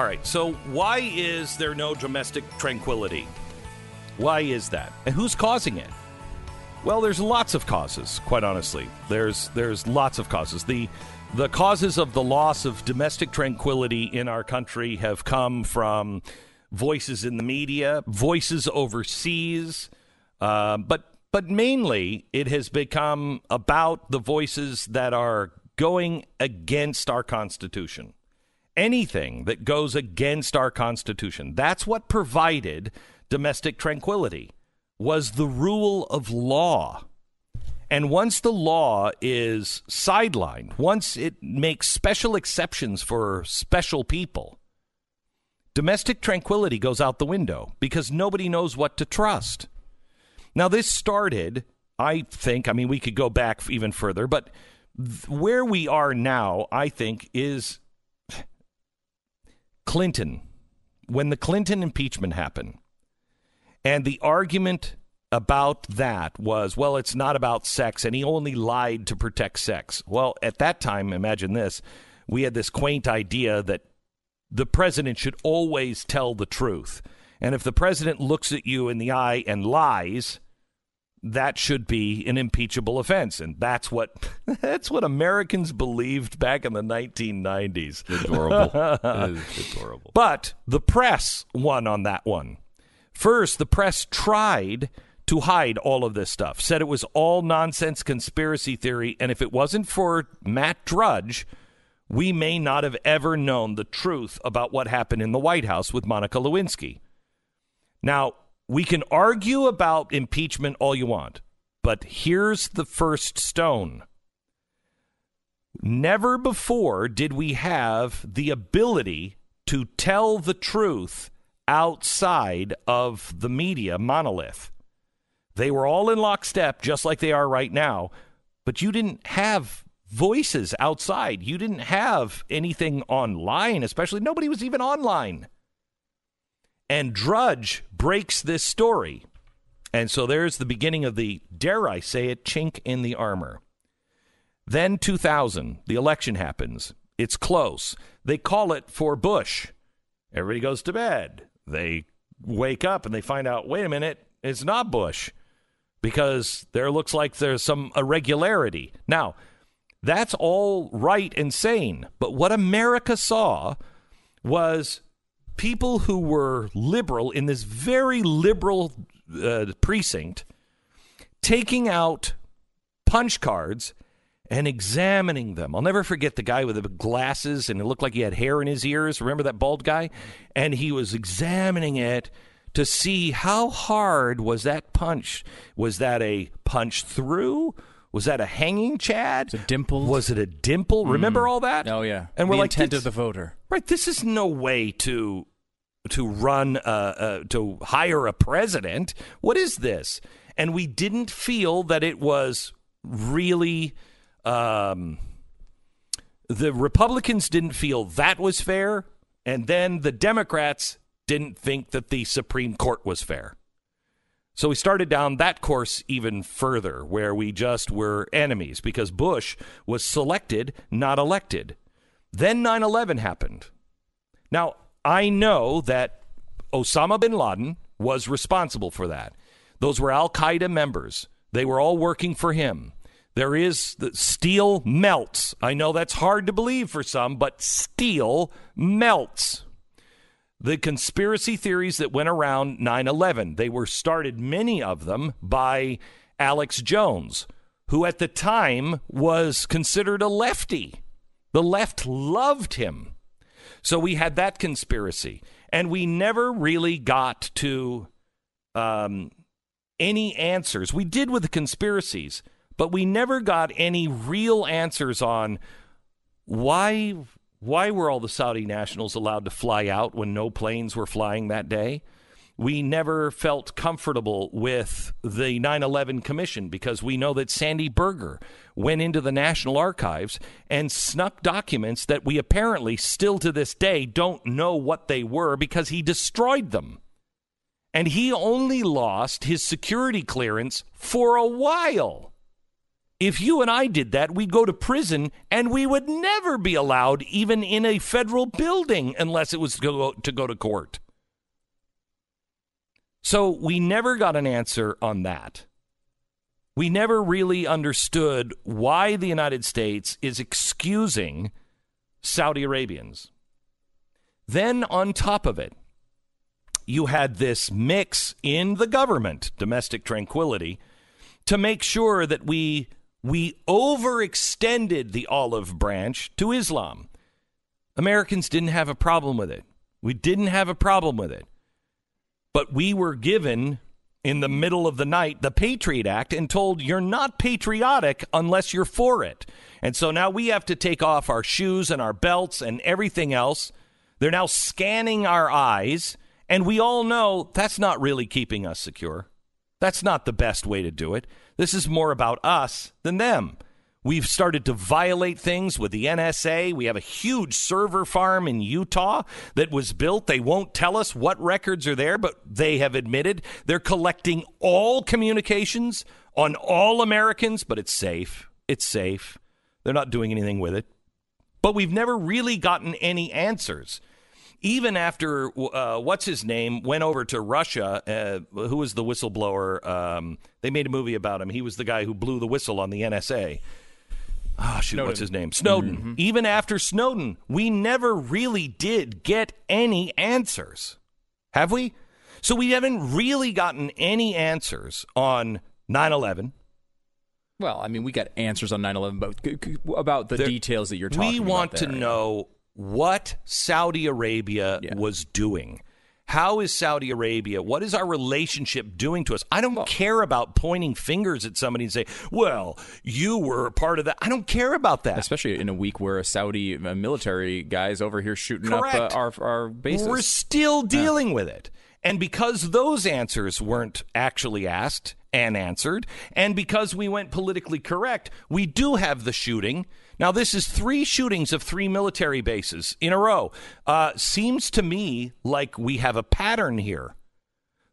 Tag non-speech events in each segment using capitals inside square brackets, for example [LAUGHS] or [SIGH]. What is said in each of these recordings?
All right. So why is there no domestic tranquility? Why is that? And who's causing it? Well, there's lots of causes, quite honestly. There's there's lots of causes. The the causes of the loss of domestic tranquility in our country have come from voices in the media, voices overseas, uh, but but mainly it has become about the voices that are going against our Constitution. Anything that goes against our Constitution. That's what provided domestic tranquility was the rule of law. And once the law is sidelined, once it makes special exceptions for special people, domestic tranquility goes out the window because nobody knows what to trust. Now, this started, I think, I mean, we could go back even further, but th- where we are now, I think, is Clinton. When the Clinton impeachment happened, and the argument about that was, well, it's not about sex, and he only lied to protect sex. Well, at that time, imagine this we had this quaint idea that the president should always tell the truth. And if the president looks at you in the eye and lies, that should be an impeachable offense. And that's what [LAUGHS] that's what Americans believed back in the 1990s. Adorable. [LAUGHS] adorable. But the press won on that one. First, the press tried to hide all of this stuff, said it was all nonsense conspiracy theory, and if it wasn't for Matt Drudge, we may not have ever known the truth about what happened in the White House with Monica Lewinsky. Now, we can argue about impeachment all you want, but here's the first stone. Never before did we have the ability to tell the truth outside of the media monolith. They were all in lockstep, just like they are right now, but you didn't have voices outside. You didn't have anything online, especially nobody was even online. And Drudge breaks this story. And so there's the beginning of the, dare I say it, chink in the armor. Then 2000, the election happens. It's close. They call it for Bush. Everybody goes to bed. They wake up and they find out, wait a minute, it's not Bush because there looks like there's some irregularity. Now, that's all right and sane. But what America saw was people who were liberal in this very liberal uh, precinct taking out punch cards and examining them. I'll never forget the guy with the glasses and it looked like he had hair in his ears. Remember that bald guy? And he was examining it to see how hard was that punch? Was that a punch through? Was that a hanging Chad? Was it dimpled? Was it a dimple? Remember all that? Oh yeah. And we're the like, intent of the voter. Right. This is no way to to run uh, uh, to hire a president. What is this? And we didn't feel that it was really. Um, the Republicans didn't feel that was fair, and then the Democrats didn't think that the Supreme Court was fair. So we started down that course even further, where we just were enemies because Bush was selected, not elected. Then 9 11 happened. Now, I know that Osama bin Laden was responsible for that. Those were Al Qaeda members, they were all working for him. There is the steel melts. I know that's hard to believe for some, but steel melts the conspiracy theories that went around 9/11 they were started many of them by Alex Jones who at the time was considered a lefty the left loved him so we had that conspiracy and we never really got to um, any answers we did with the conspiracies but we never got any real answers on why why were all the Saudi nationals allowed to fly out when no planes were flying that day? We never felt comfortable with the 9 11 Commission because we know that Sandy Berger went into the National Archives and snuck documents that we apparently still to this day don't know what they were because he destroyed them. And he only lost his security clearance for a while. If you and I did that, we'd go to prison and we would never be allowed even in a federal building unless it was to go to, go to court. So we never got an answer on that. We never really understood why the United States is excusing Saudi Arabians. Then, on top of it, you had this mix in the government, domestic tranquility, to make sure that we we overextended the olive branch to Islam. Americans didn't have a problem with it. We didn't have a problem with it. But we were given in the middle of the night the Patriot Act and told you're not patriotic unless you're for it. And so now we have to take off our shoes and our belts and everything else. They're now scanning our eyes. And we all know that's not really keeping us secure. That's not the best way to do it. This is more about us than them. We've started to violate things with the NSA. We have a huge server farm in Utah that was built. They won't tell us what records are there, but they have admitted they're collecting all communications on all Americans, but it's safe. It's safe. They're not doing anything with it. But we've never really gotten any answers even after uh, what's his name went over to Russia, uh, who was the whistleblower? Um, they made a movie about him. He was the guy who blew the whistle on the NSA. Oh, ah, shoot, Snowden. what's his name? Snowden. Mm-hmm. Even after Snowden, we never really did get any answers. Have we? So we haven't really gotten any answers on 9 11. Well, I mean, we got answers on 9 11, but about the there, details that you're talking about. We want to know what Saudi Arabia yeah. was doing. How is Saudi Arabia? What is our relationship doing to us? I don't care about pointing fingers at somebody and say, "Well, you were a part of that." I don't care about that. Especially in a week where a Saudi military guys over here shooting Correct. up uh, our our bases. We're still dealing yeah. with it. And because those answers weren't actually asked and answered, and because we went politically correct, we do have the shooting now, this is three shootings of three military bases in a row. Uh, seems to me like we have a pattern here,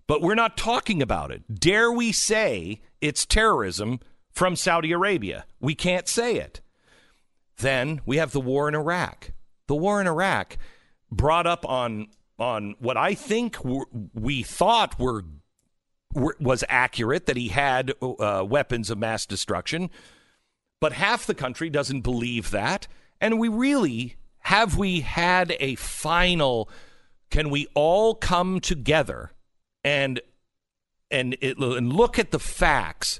but we're not talking about it. Dare we say it's terrorism from Saudi Arabia? We can't say it. Then we have the war in Iraq. The war in Iraq brought up on on what I think we thought were, were, was accurate that he had uh, weapons of mass destruction. But half the country doesn't believe that. And we really have we had a final can we all come together and and, it, and look at the facts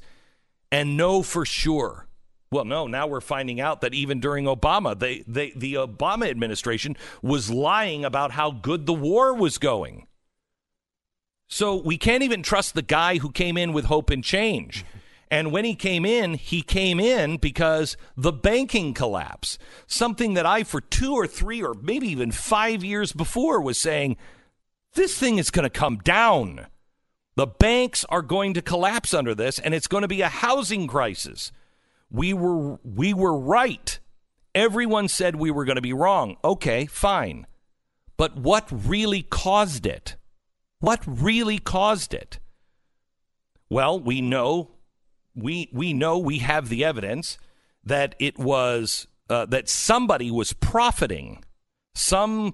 and know for sure well, no, now we're finding out that even during Obama, they, they, the Obama administration was lying about how good the war was going. So we can't even trust the guy who came in with hope and change. And when he came in, he came in because the banking collapse, something that I, for two or three or maybe even five years before, was saying, this thing is going to come down. The banks are going to collapse under this, and it's going to be a housing crisis. We were, we were right. Everyone said we were going to be wrong. Okay, fine. But what really caused it? What really caused it? Well, we know we we know we have the evidence that it was uh, that somebody was profiting, some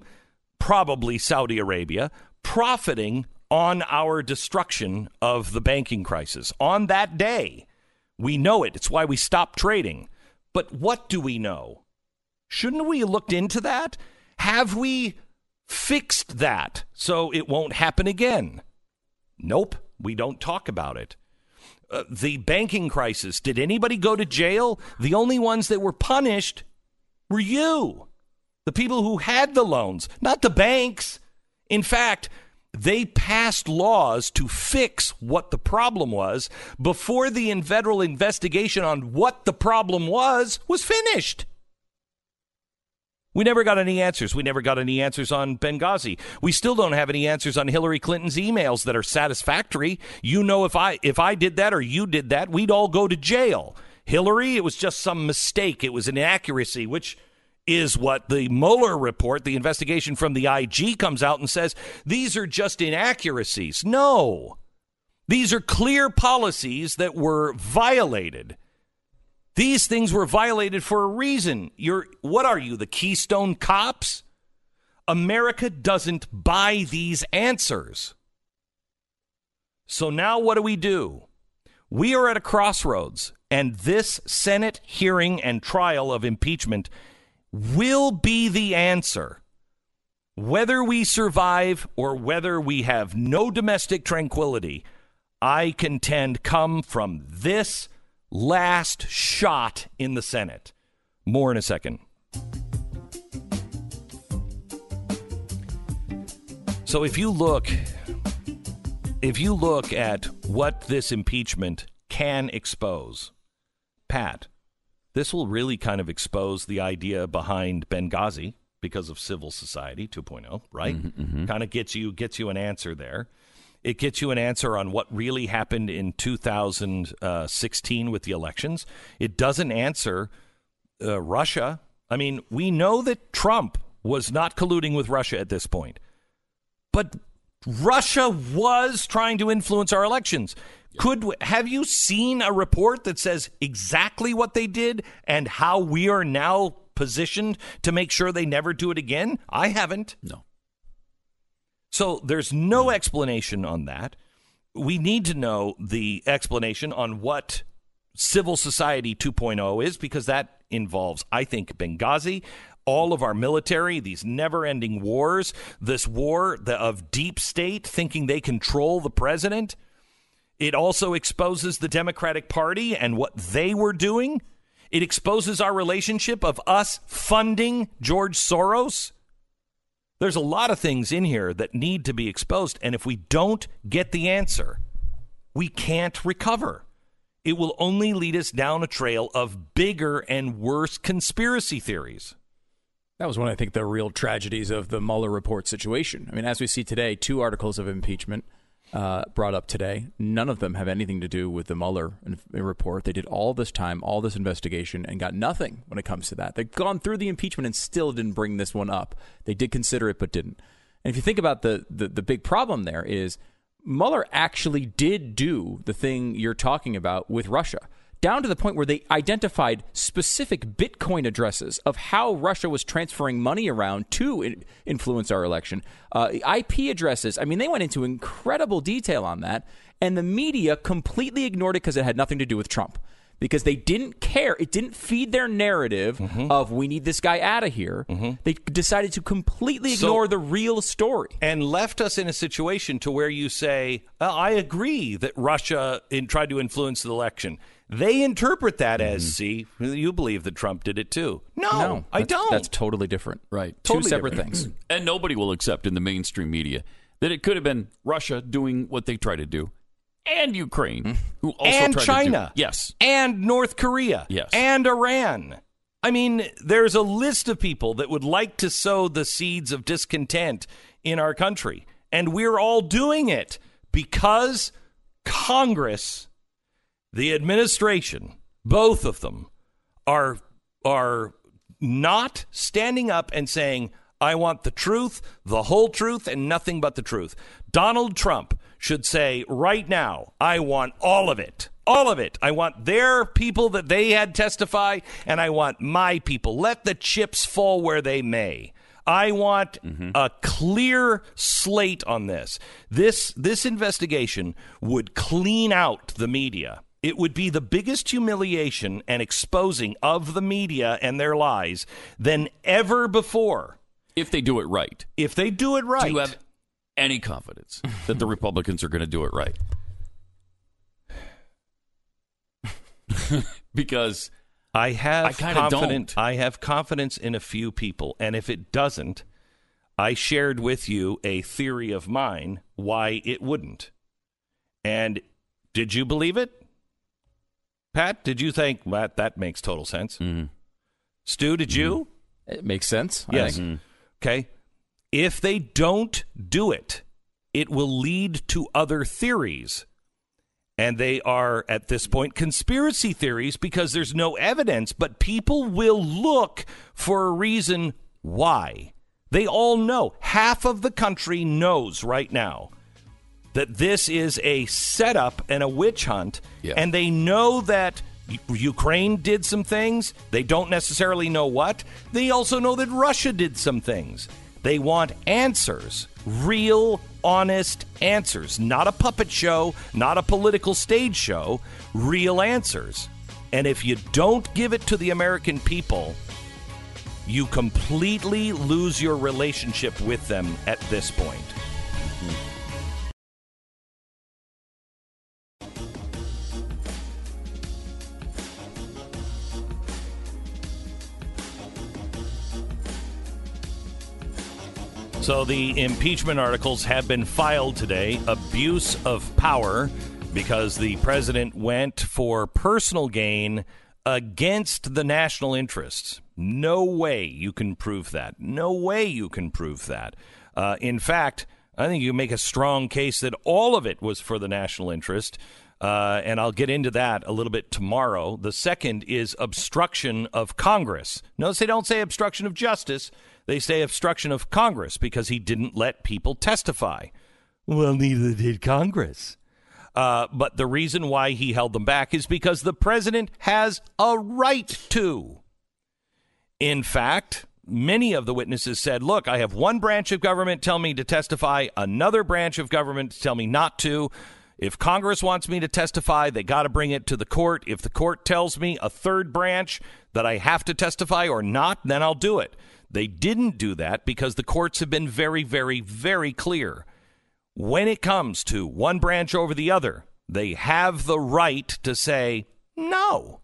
probably Saudi Arabia profiting on our destruction of the banking crisis on that day. We know it. It's why we stopped trading. But what do we know? Shouldn't we have looked into that? Have we fixed that so it won't happen again? Nope, we don't talk about it. Uh, the banking crisis. Did anybody go to jail? The only ones that were punished were you, the people who had the loans, not the banks. In fact, they passed laws to fix what the problem was before the federal investigation on what the problem was was finished. We never got any answers. We never got any answers on Benghazi. We still don't have any answers on Hillary Clinton's emails that are satisfactory. You know if I if I did that or you did that, we'd all go to jail. Hillary, it was just some mistake. It was an inaccuracy, which is what the Mueller report, the investigation from the IG comes out and says these are just inaccuracies. No. These are clear policies that were violated. These things were violated for a reason. You're what are you, the Keystone cops? America doesn't buy these answers. So now what do we do? We are at a crossroads, and this Senate hearing and trial of impeachment will be the answer. Whether we survive or whether we have no domestic tranquility, I contend come from this last shot in the Senate. More in a second. So if you look if you look at what this impeachment can expose, Pat, this will really kind of expose the idea behind Benghazi because of civil society 2.0, right? Mm-hmm, mm-hmm. Kind of gets you gets you an answer there. It gets you an answer on what really happened in 2016 with the elections. It doesn't answer uh, Russia. I mean, we know that Trump was not colluding with Russia at this point. But Russia was trying to influence our elections. Could have you seen a report that says exactly what they did and how we are now positioned to make sure they never do it again? I haven't. No. So there's no explanation on that. We need to know the explanation on what civil society 2.0 is because that involves, I think, Benghazi all of our military, these never ending wars, this war of deep state thinking they control the president. It also exposes the Democratic Party and what they were doing. It exposes our relationship of us funding George Soros. There's a lot of things in here that need to be exposed. And if we don't get the answer, we can't recover. It will only lead us down a trail of bigger and worse conspiracy theories. That was one, I think, the real tragedies of the Mueller report situation. I mean, as we see today, two articles of impeachment uh, brought up today. None of them have anything to do with the Mueller report. They did all this time, all this investigation, and got nothing when it comes to that. They've gone through the impeachment and still didn't bring this one up. They did consider it, but didn't. And if you think about the, the, the big problem there is Mueller actually did do the thing you're talking about with Russia down to the point where they identified specific Bitcoin addresses of how Russia was transferring money around to influence our election, uh, IP addresses. I mean, they went into incredible detail on that, and the media completely ignored it because it had nothing to do with Trump. Because they didn't care. It didn't feed their narrative mm-hmm. of we need this guy out of here. Mm-hmm. They decided to completely ignore so, the real story. And left us in a situation to where you say, I agree that Russia in, tried to influence the election. They interpret that mm-hmm. as, see, you believe that Trump did it too. No, no I don't. That's totally different. Right. Totally Two separate different. things. and nobody will accept in the mainstream media that it could have been Russia doing what they try to do and Ukraine, mm-hmm. who also and China, do, yes, and North Korea, yes, and Iran. I mean, there's a list of people that would like to sow the seeds of discontent in our country, and we're all doing it because Congress the administration, both of them, are are not standing up and saying, I want the truth, the whole truth, and nothing but the truth. Donald Trump should say right now, I want all of it. All of it. I want their people that they had testify, and I want my people. Let the chips fall where they may. I want mm-hmm. a clear slate on this. This this investigation would clean out the media it would be the biggest humiliation and exposing of the media and their lies than ever before. If they do it right. If they do it right. Do you have any confidence that the Republicans are going to do it right? [LAUGHS] because I have I confidence. I have confidence in a few people, and if it doesn't, I shared with you a theory of mine why it wouldn't. And did you believe it? Pat, did you think that that makes total sense? Mm-hmm. Stu, did mm-hmm. you? It makes sense. Yes. Mm-hmm. Okay. If they don't do it, it will lead to other theories. And they are, at this point, conspiracy theories because there's no evidence, but people will look for a reason why. They all know. Half of the country knows right now that this is a setup and a witch hunt, yeah. and they know that Ukraine did some things. They don't necessarily know what. They also know that Russia did some things. They want answers, real, honest answers, not a puppet show, not a political stage show, real answers. And if you don't give it to the American people, you completely lose your relationship with them at this point. Mm-hmm. So the impeachment articles have been filed today. Abuse of power because the president went for personal gain against the national interests. No way you can prove that. No way you can prove that. Uh, in fact, I think you make a strong case that all of it was for the national interest. Uh, and I'll get into that a little bit tomorrow. The second is obstruction of Congress. Notice they don't say obstruction of justice. They say obstruction of Congress because he didn't let people testify. Well, neither did Congress. Uh, but the reason why he held them back is because the president has a right to. In fact, many of the witnesses said, Look, I have one branch of government tell me to testify, another branch of government tell me not to. If Congress wants me to testify, they got to bring it to the court. If the court tells me a third branch that I have to testify or not, then I'll do it. They didn't do that because the courts have been very, very, very clear. When it comes to one branch over the other, they have the right to say no,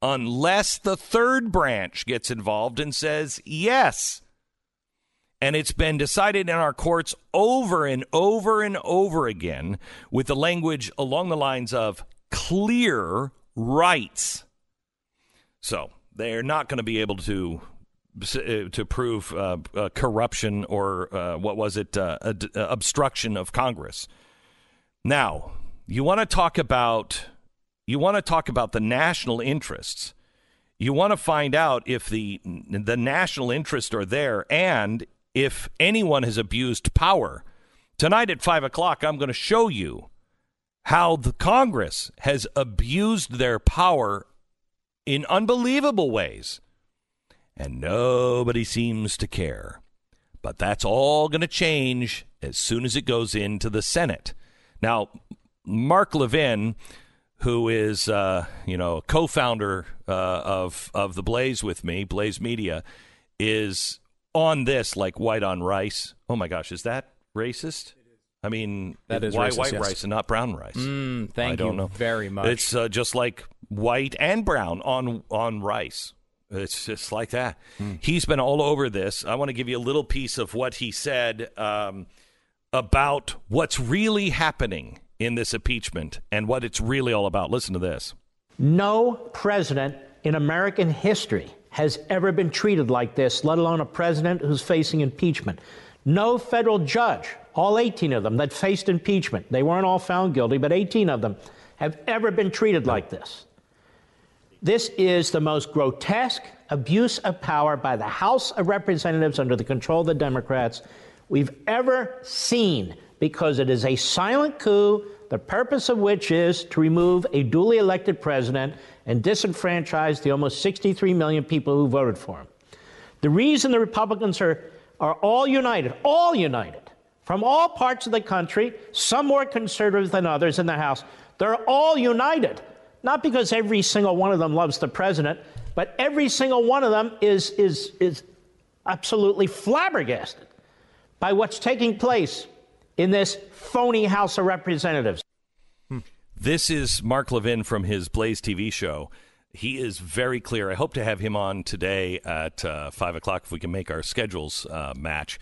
unless the third branch gets involved and says yes. And it's been decided in our courts over and over and over again with the language along the lines of clear rights. So they're not going to be able to to prove uh, uh, corruption or uh, what was it, uh, obstruction of Congress. Now, you want to talk about you want to talk about the national interests. You want to find out if the the national interests are there and if anyone has abused power. Tonight at five o'clock, I'm going to show you how the Congress has abused their power in unbelievable ways and nobody seems to care. But that's all going to change as soon as it goes into the Senate. Now, Mark Levin, who is uh, you know co-founder uh, of of the Blaze with me, Blaze Media, is on this like white on rice. Oh my gosh, is that racist? I mean, that is why racist, white yes. rice and not brown rice? Mm, thank I don't you know. very much. It's uh, just like white and brown on on rice. It's just like that. Hmm. He's been all over this. I want to give you a little piece of what he said um, about what's really happening in this impeachment and what it's really all about. Listen to this. No president in American history has ever been treated like this, let alone a president who's facing impeachment. No federal judge, all 18 of them that faced impeachment, they weren't all found guilty, but 18 of them have ever been treated like this. This is the most grotesque abuse of power by the House of Representatives under the control of the Democrats we've ever seen because it is a silent coup, the purpose of which is to remove a duly elected president and disenfranchise the almost 63 million people who voted for him. The reason the Republicans are, are all united, all united, from all parts of the country, some more conservative than others in the House, they're all united not because every single one of them loves the president, but every single one of them is, is, is absolutely flabbergasted by what's taking place in this phony House of Representatives. This is Mark Levin from his Blaze TV show. He is very clear. I hope to have him on today at uh, 5 o'clock if we can make our schedules uh, match.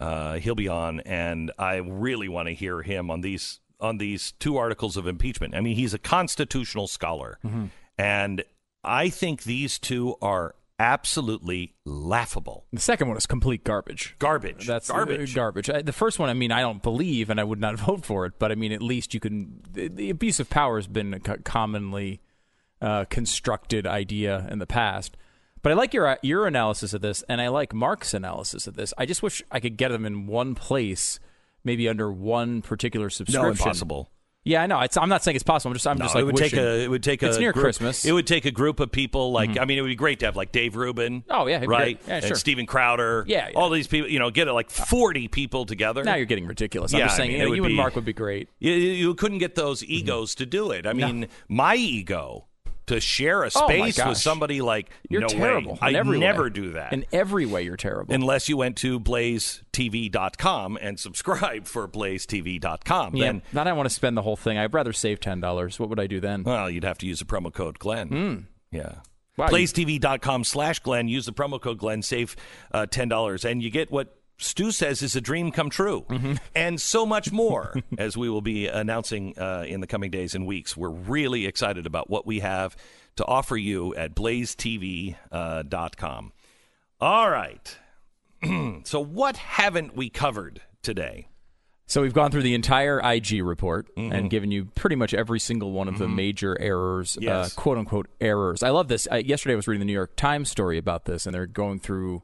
Uh, he'll be on, and I really want to hear him on these on these two articles of impeachment. I mean, he's a constitutional scholar, Mm-hmm. and I think these two are absolutely laughable. the second one is complete garbage. Garbage. That's uh, garbage. garbage. I, the first one, I mean, I don't believe, and I would not [LAUGHS] vote for it. But I mean, at least you can. The, the abuse of power has been a commonly uh, constructed idea in the past. But I like your your analysis of this, and I like Mark's analysis of this. I just wish I could get them in one place, maybe under one particular subscription. No, impossible. Yeah, I know. It's, I'm not saying it's possible. I'm just, I'm No, just like it would wishing. take a it would take a It's near group- Christmas. It would take a group of people like mm-hmm. I mean it would be great to have like Dave Rubin. Oh, yeah, right. Yeah, and sure. Steven Crowder. Yeah, yeah. all these people. You know, get like forty people together. now you're getting ridiculous. I'm Yeah, just I saying, mean, you, it know, you and Mark would be great. You, you you couldn't get those mm-hmm. egos to do it. I mean, my ego to share a Oh, space with somebody like You're no terrible. I every never way. do that. In every way, you're terrible. Unless you went to blazetv.com and subscribe for blazetv.com. yeah, Then, then I want to spend the whole thing. I'd rather save ten dollars. What would I do then? well, you'd have to use the promo code Glenn. Yeah. Hmm. Wow, blazetv.com slash Glenn. Use the promo code Glenn. Save uh, $10. And you get what Stu says is a dream come true. Mm-hmm. And so much more [LAUGHS] as we will be announcing uh, in the coming days and weeks. We're really excited about what we have to offer you at blazetv.com. All right. [CLEARS THROAT] so, what haven't we covered today? So we've gone through the entire IG report Mm-hmm. and given you pretty much every single one of the major errors, Yes. uh, quote unquote errors. I love this. I, yesterday I was reading the New York Times story about this, and they're going through uh,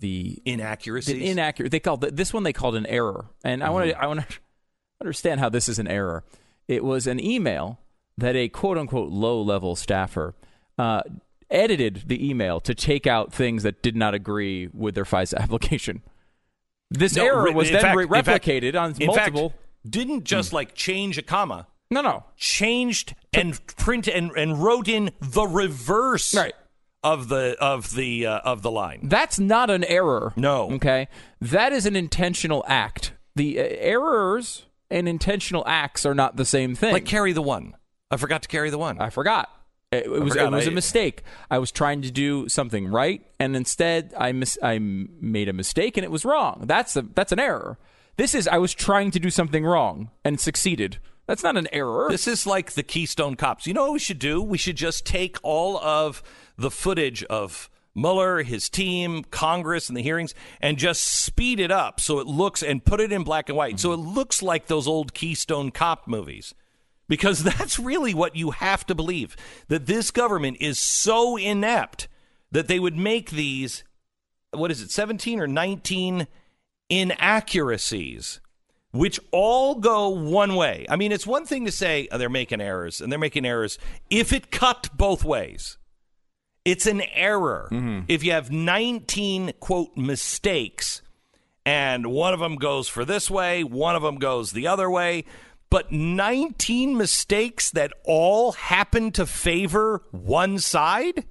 the Inaccuracies? the inaccurate. They called this one they called an error, and I want Mm-hmm. to I want to [LAUGHS] understand how this is an error. It was an email that a quote unquote low level staffer uh, edited the email to take out things that did not agree with their FISA [LAUGHS] application. This No, error was then fact- re- in fact- replicated on multiple. Fact, didn't just like change a comma. no, no, changed and print and, and wrote in the reverse Right. Of the of the uh, of the line. That's not an error. No. Okay. That is an intentional act. The uh, errors and intentional acts are not the same thing. Like carry the one. I forgot to carry the one. I forgot. It, it was forgot. it was a I- mistake. I was trying to do something right, and instead I mis- I made a mistake, and it was wrong. That's a that's an error. This is I was trying to do something wrong and succeeded. That's not an error. This is like the Keystone Cops. You know what we should do? We should just take all of the footage of Mueller, his team, Congress, and the hearings, and just speed it up so it looks and put it in black and white, so it looks like those old Keystone Cop movies. Because [LAUGHS] that's really what you have to believe that this government is so inept that they would make these, what is it, 17 or 19 inaccuracies which all go one way. I mean, it's one thing to say oh, they're making errors, and they're making errors if it cut both ways. It's an error. Mm-hmm. If you have 19, quote, mistakes, and one of them goes for this way, one of them goes the other way, but 19 mistakes that all happen to favor one side?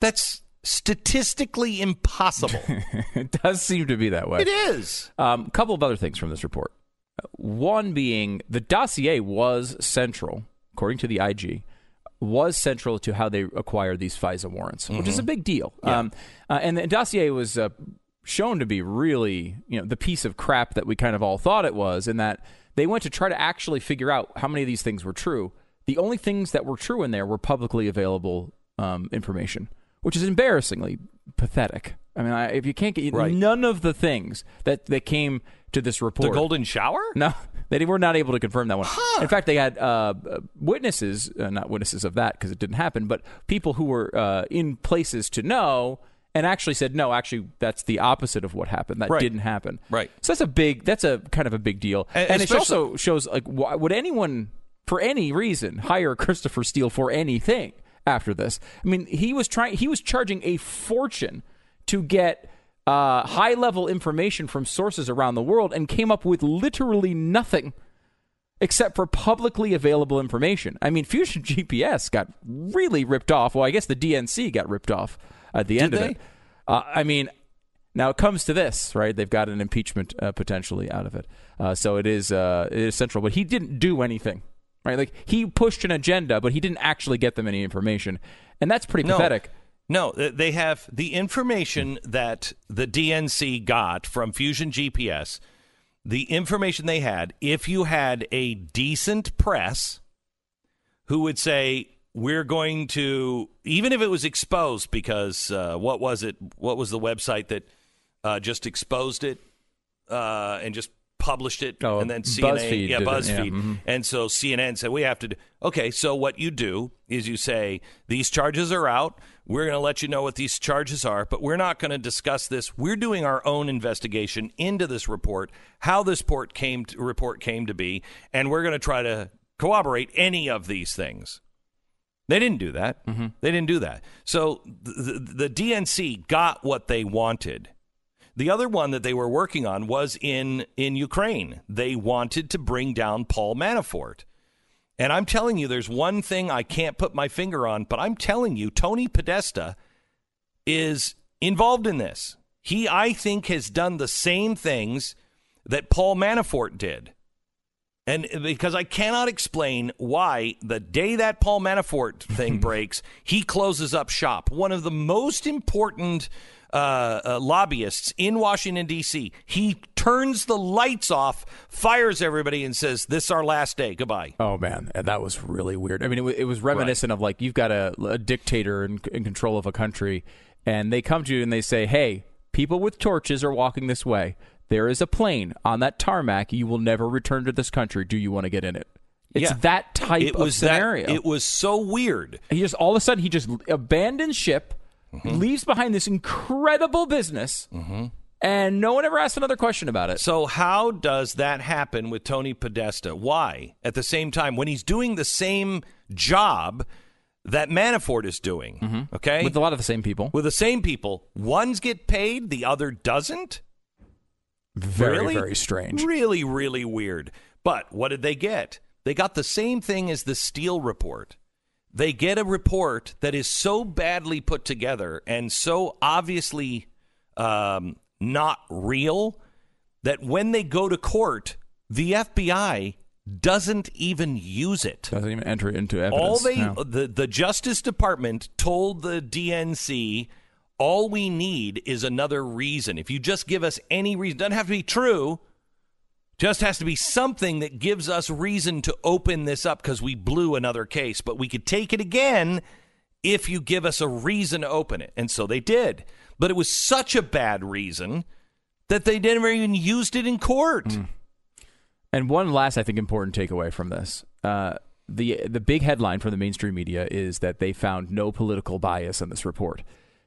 That's statistically impossible. [LAUGHS] it does seem to be that way. it is. A um, couple of other things from this report. One being the dossier was central, according to the IG, was central to how they acquired these FISA warrants, which is a big deal. Um, uh, and the dossier was uh, shown to be really, you know, the piece of crap that we kind of all thought it was, in that they went to try to actually figure out how many of these things were true. The only things that were true in there were publicly available um, information, which is embarrassingly pathetic. I mean, I, if you can't get Right. none of the things that that came to this report, The golden shower? no, [LAUGHS] they were not able to confirm that one. In fact, they had uh, uh, witnesses, uh, not witnesses of that because it didn't happen, but people who were uh, in places to know and actually said, no, actually, that's the opposite of what happened. That Right. didn't happen. Right. So that's a big, that's a kind of a big deal. And And, it also shows, like, why, would anyone, for any reason, hire Christopher Steele for anything after this? I mean, he was trying, he was charging a fortune to get uh, high level information from sources around the world and came up with literally nothing except for publicly available information. I mean, Fusion [LAUGHS] GPS got really ripped off. Well, I guess the DNC got ripped off at the end they? of it. Uh, I mean, now it comes to this, right? They've got an impeachment uh, potentially out of it, uh, so it is uh, it is central. But he didn't do anything, right? Like he pushed an agenda, but he didn't actually get them any information, and that's pretty No. pathetic. No, th- they have the information that the DNC got from Fusion GPS. The information they had, if you had a decent press who would say, we're going to, even if it was exposed, because uh, what was it? What was the website that uh, just exposed it uh, and just published it, Oh, and then CNN, BuzzFeed yeah, it, yeah, BuzzFeed, mhm. and so CNN said we have to do. Okay, so what you do is you say these charges are out. We're going to let you know what these charges are, but we're not going to discuss this. We're doing our own investigation into this report, how this report came to, report came to be, and we're going to try to corroborate any of these things. They didn't do that. They didn't do that. So the, the, the DNC got what they wanted. The other one that they were working on was in in Ukraine. They wanted to bring down Paul Manafort. And I'm telling you, there's one thing I can't put my finger on, but I'm telling you, Tony Podesta is involved in this. He, I think, has done the same things that Paul Manafort did. And because I cannot explain why the day that Paul Manafort [LAUGHS] thing breaks, he closes up shop. One of the most important uh, uh, lobbyists in Washington, D.C., he turns the lights off, fires everybody, and says, This is our last day. Goodbye. Oh man, that was really weird. I mean, it, it was reminiscent of like you've got a, a dictator in, in control of a country, and they come to you and they say, "Hey, people with torches are walking this way. There is a plane on that tarmac. You will never return to this country. Do you want to get in it?" It's Yeah. that type it of was that- scenario. it was so weird. he just all of a sudden he just abandons ship, Mm-hmm. leaves behind this incredible business, and no one ever asked another question about it. So how does that happen with Tony Podesta? Why? At the same time, when he's doing the same job that Manafort is doing, okay, Mm-hmm. With a lot of the same people, with the same people, one's get paid, the other doesn't. Very really? very strange. Really, really weird. But what did they get? They got the same thing as the Steele report. They get a report that is so badly put together and so obviously um, not real that when they go to court, the FBI doesn't even use it. Doesn't even enter it into evidence. All they No. the the Justice Department told the DNC all we need is another reason. If you just give us any reason, doesn't have to be true. Just has to be something that gives us reason to open this up because we blew another case, but we could take it again if you give us a reason to open it. And so they did. But it was such a bad reason that they never even used it in court. Mm. And one last, I think, important takeaway from this: uh, the the big headline from the mainstream media is that they found no political bias in this report.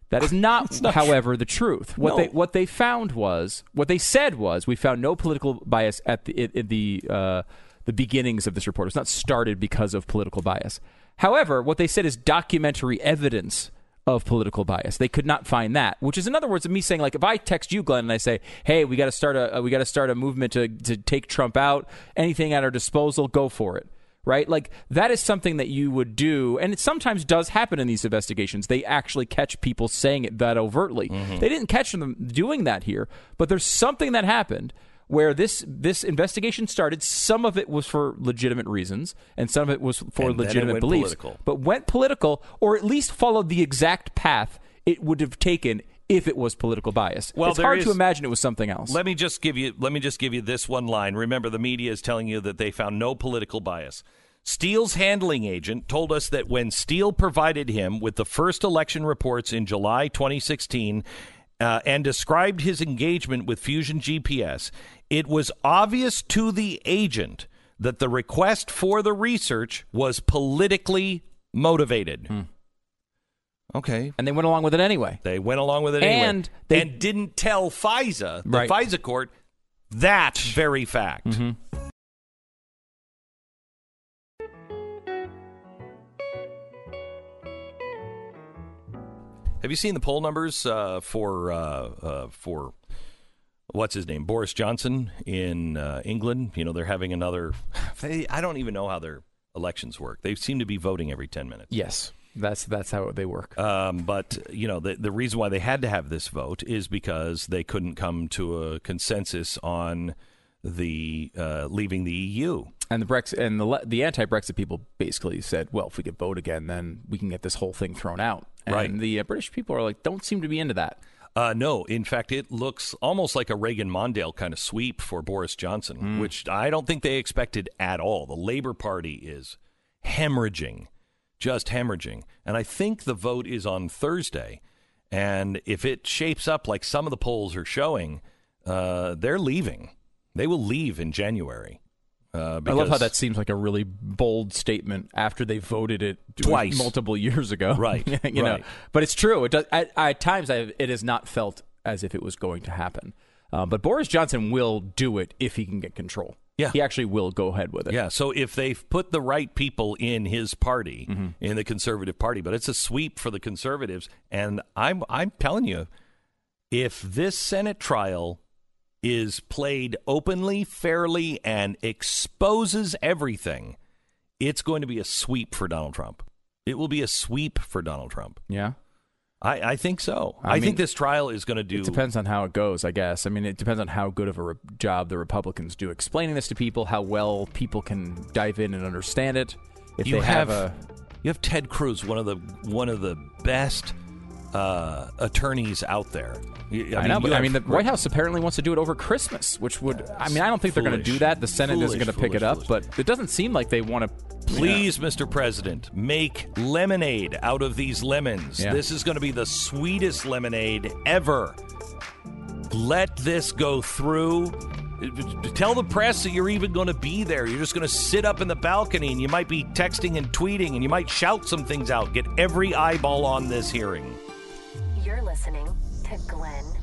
That is [LAUGHS] not, however, the truth. What No. they what they found was what they said was we found no political bias at the at the uh, the beginnings of this report. It was not started because of political bias. However, what they said is documentary evidence of political bias. They could not find that, which is in other words of me saying like if I text you Glenn and I say, "Hey, we got to start a uh, we got to start a movement to to take Trump out. Anything at our disposal, go for it." Right? Like that is something that you would do and it sometimes does happen in these investigations. They actually catch people saying it that overtly. Mm-hmm. They didn't catch them doing that here, but there's something that happened where this this investigation started. Some of it was for legitimate reasons, and some of it was for And legitimate beliefs. political. But went political, or at least followed the exact path it would have taken if it was political bias. Well, it's hard to imagine it was something else. Let me just give you let me just give you this one line. Remember the media is telling you that they found no political bias. Steele's handling agent told us that when Steele provided him with the first election reports in July 2016 uh, and described his engagement with Fusion GPS, it was obvious to the agent that the request for the research was politically motivated. Okay, and they went along with it anyway. they went along with it anyway. And they- and didn't tell FISA, the Right. FISA court, that very fact. Mm-hmm. Have you seen the poll numbers uh, for uh, uh, for what's his name Boris Johnson in uh, England? You know they're having another. [LAUGHS] They, I don't even know how their elections work. They seem to be voting every ten minutes. Yes, that's that's how they work. Um, but you know the the reason why they had to have this vote is because they couldn't come to a consensus on the uh, leaving the EU. And the Brexit and the the anti-Brexit people basically said, "Well, if we could vote again, then we can get this whole thing thrown out." And Right. the uh, British people are like, don't seem to be into that. Uh, no, in fact, it looks almost like a Reagan Mondale kind of sweep for Boris Johnson, which I don't think they expected at all. The Labor Party is hemorrhaging, just hemorrhaging. And I think the vote is on Thursday. And if it shapes up like some of the polls are showing, uh, they're leaving. They will leave in January. Uh, I love how that seems like a really bold statement after they voted it Twice. multiple years ago. [LAUGHS] Right, you know, but it's true. It does at, at times. I, it has not felt as if it was going to happen. Uh, but Boris Johnson will do it if he can get control. Yeah. he actually will go ahead with it. Yeah, so if they've put the right people in his party, Mm-hmm. in the Conservative Party, but it's a sweep for the Conservatives, and I'm I'm telling you, if this Senate trial is played openly, fairly, and exposes everything, it's going to be a sweep for Donald Trump. It will be a sweep for Donald Trump. yeah. I, I think so. I I, think this trial is going to do. It depends on how it goes, I guess. I mean, it depends on how good of a re- job the Republicans do explaining this to people, how well people can dive in and understand it. If you they have, have, a you have Ted Cruz, one of the one of the best uh, attorneys out there. You- I, know, but I mean, the White House apparently wants to do it over Christmas, which would, I mean, I don't think they're going to do that. The Senate isn't going to pick it up, foolish. but it doesn't seem like they want to. Please, Mr. President, make lemonade out of these lemons. Yeah. This is going to be the sweetest lemonade ever. Let this go through. Tell the press that you're even going to be there. You're just going to sit up in the balcony and you might be texting and tweeting and you might shout some things out. Get every eyeball on this hearing. Listening to Glenn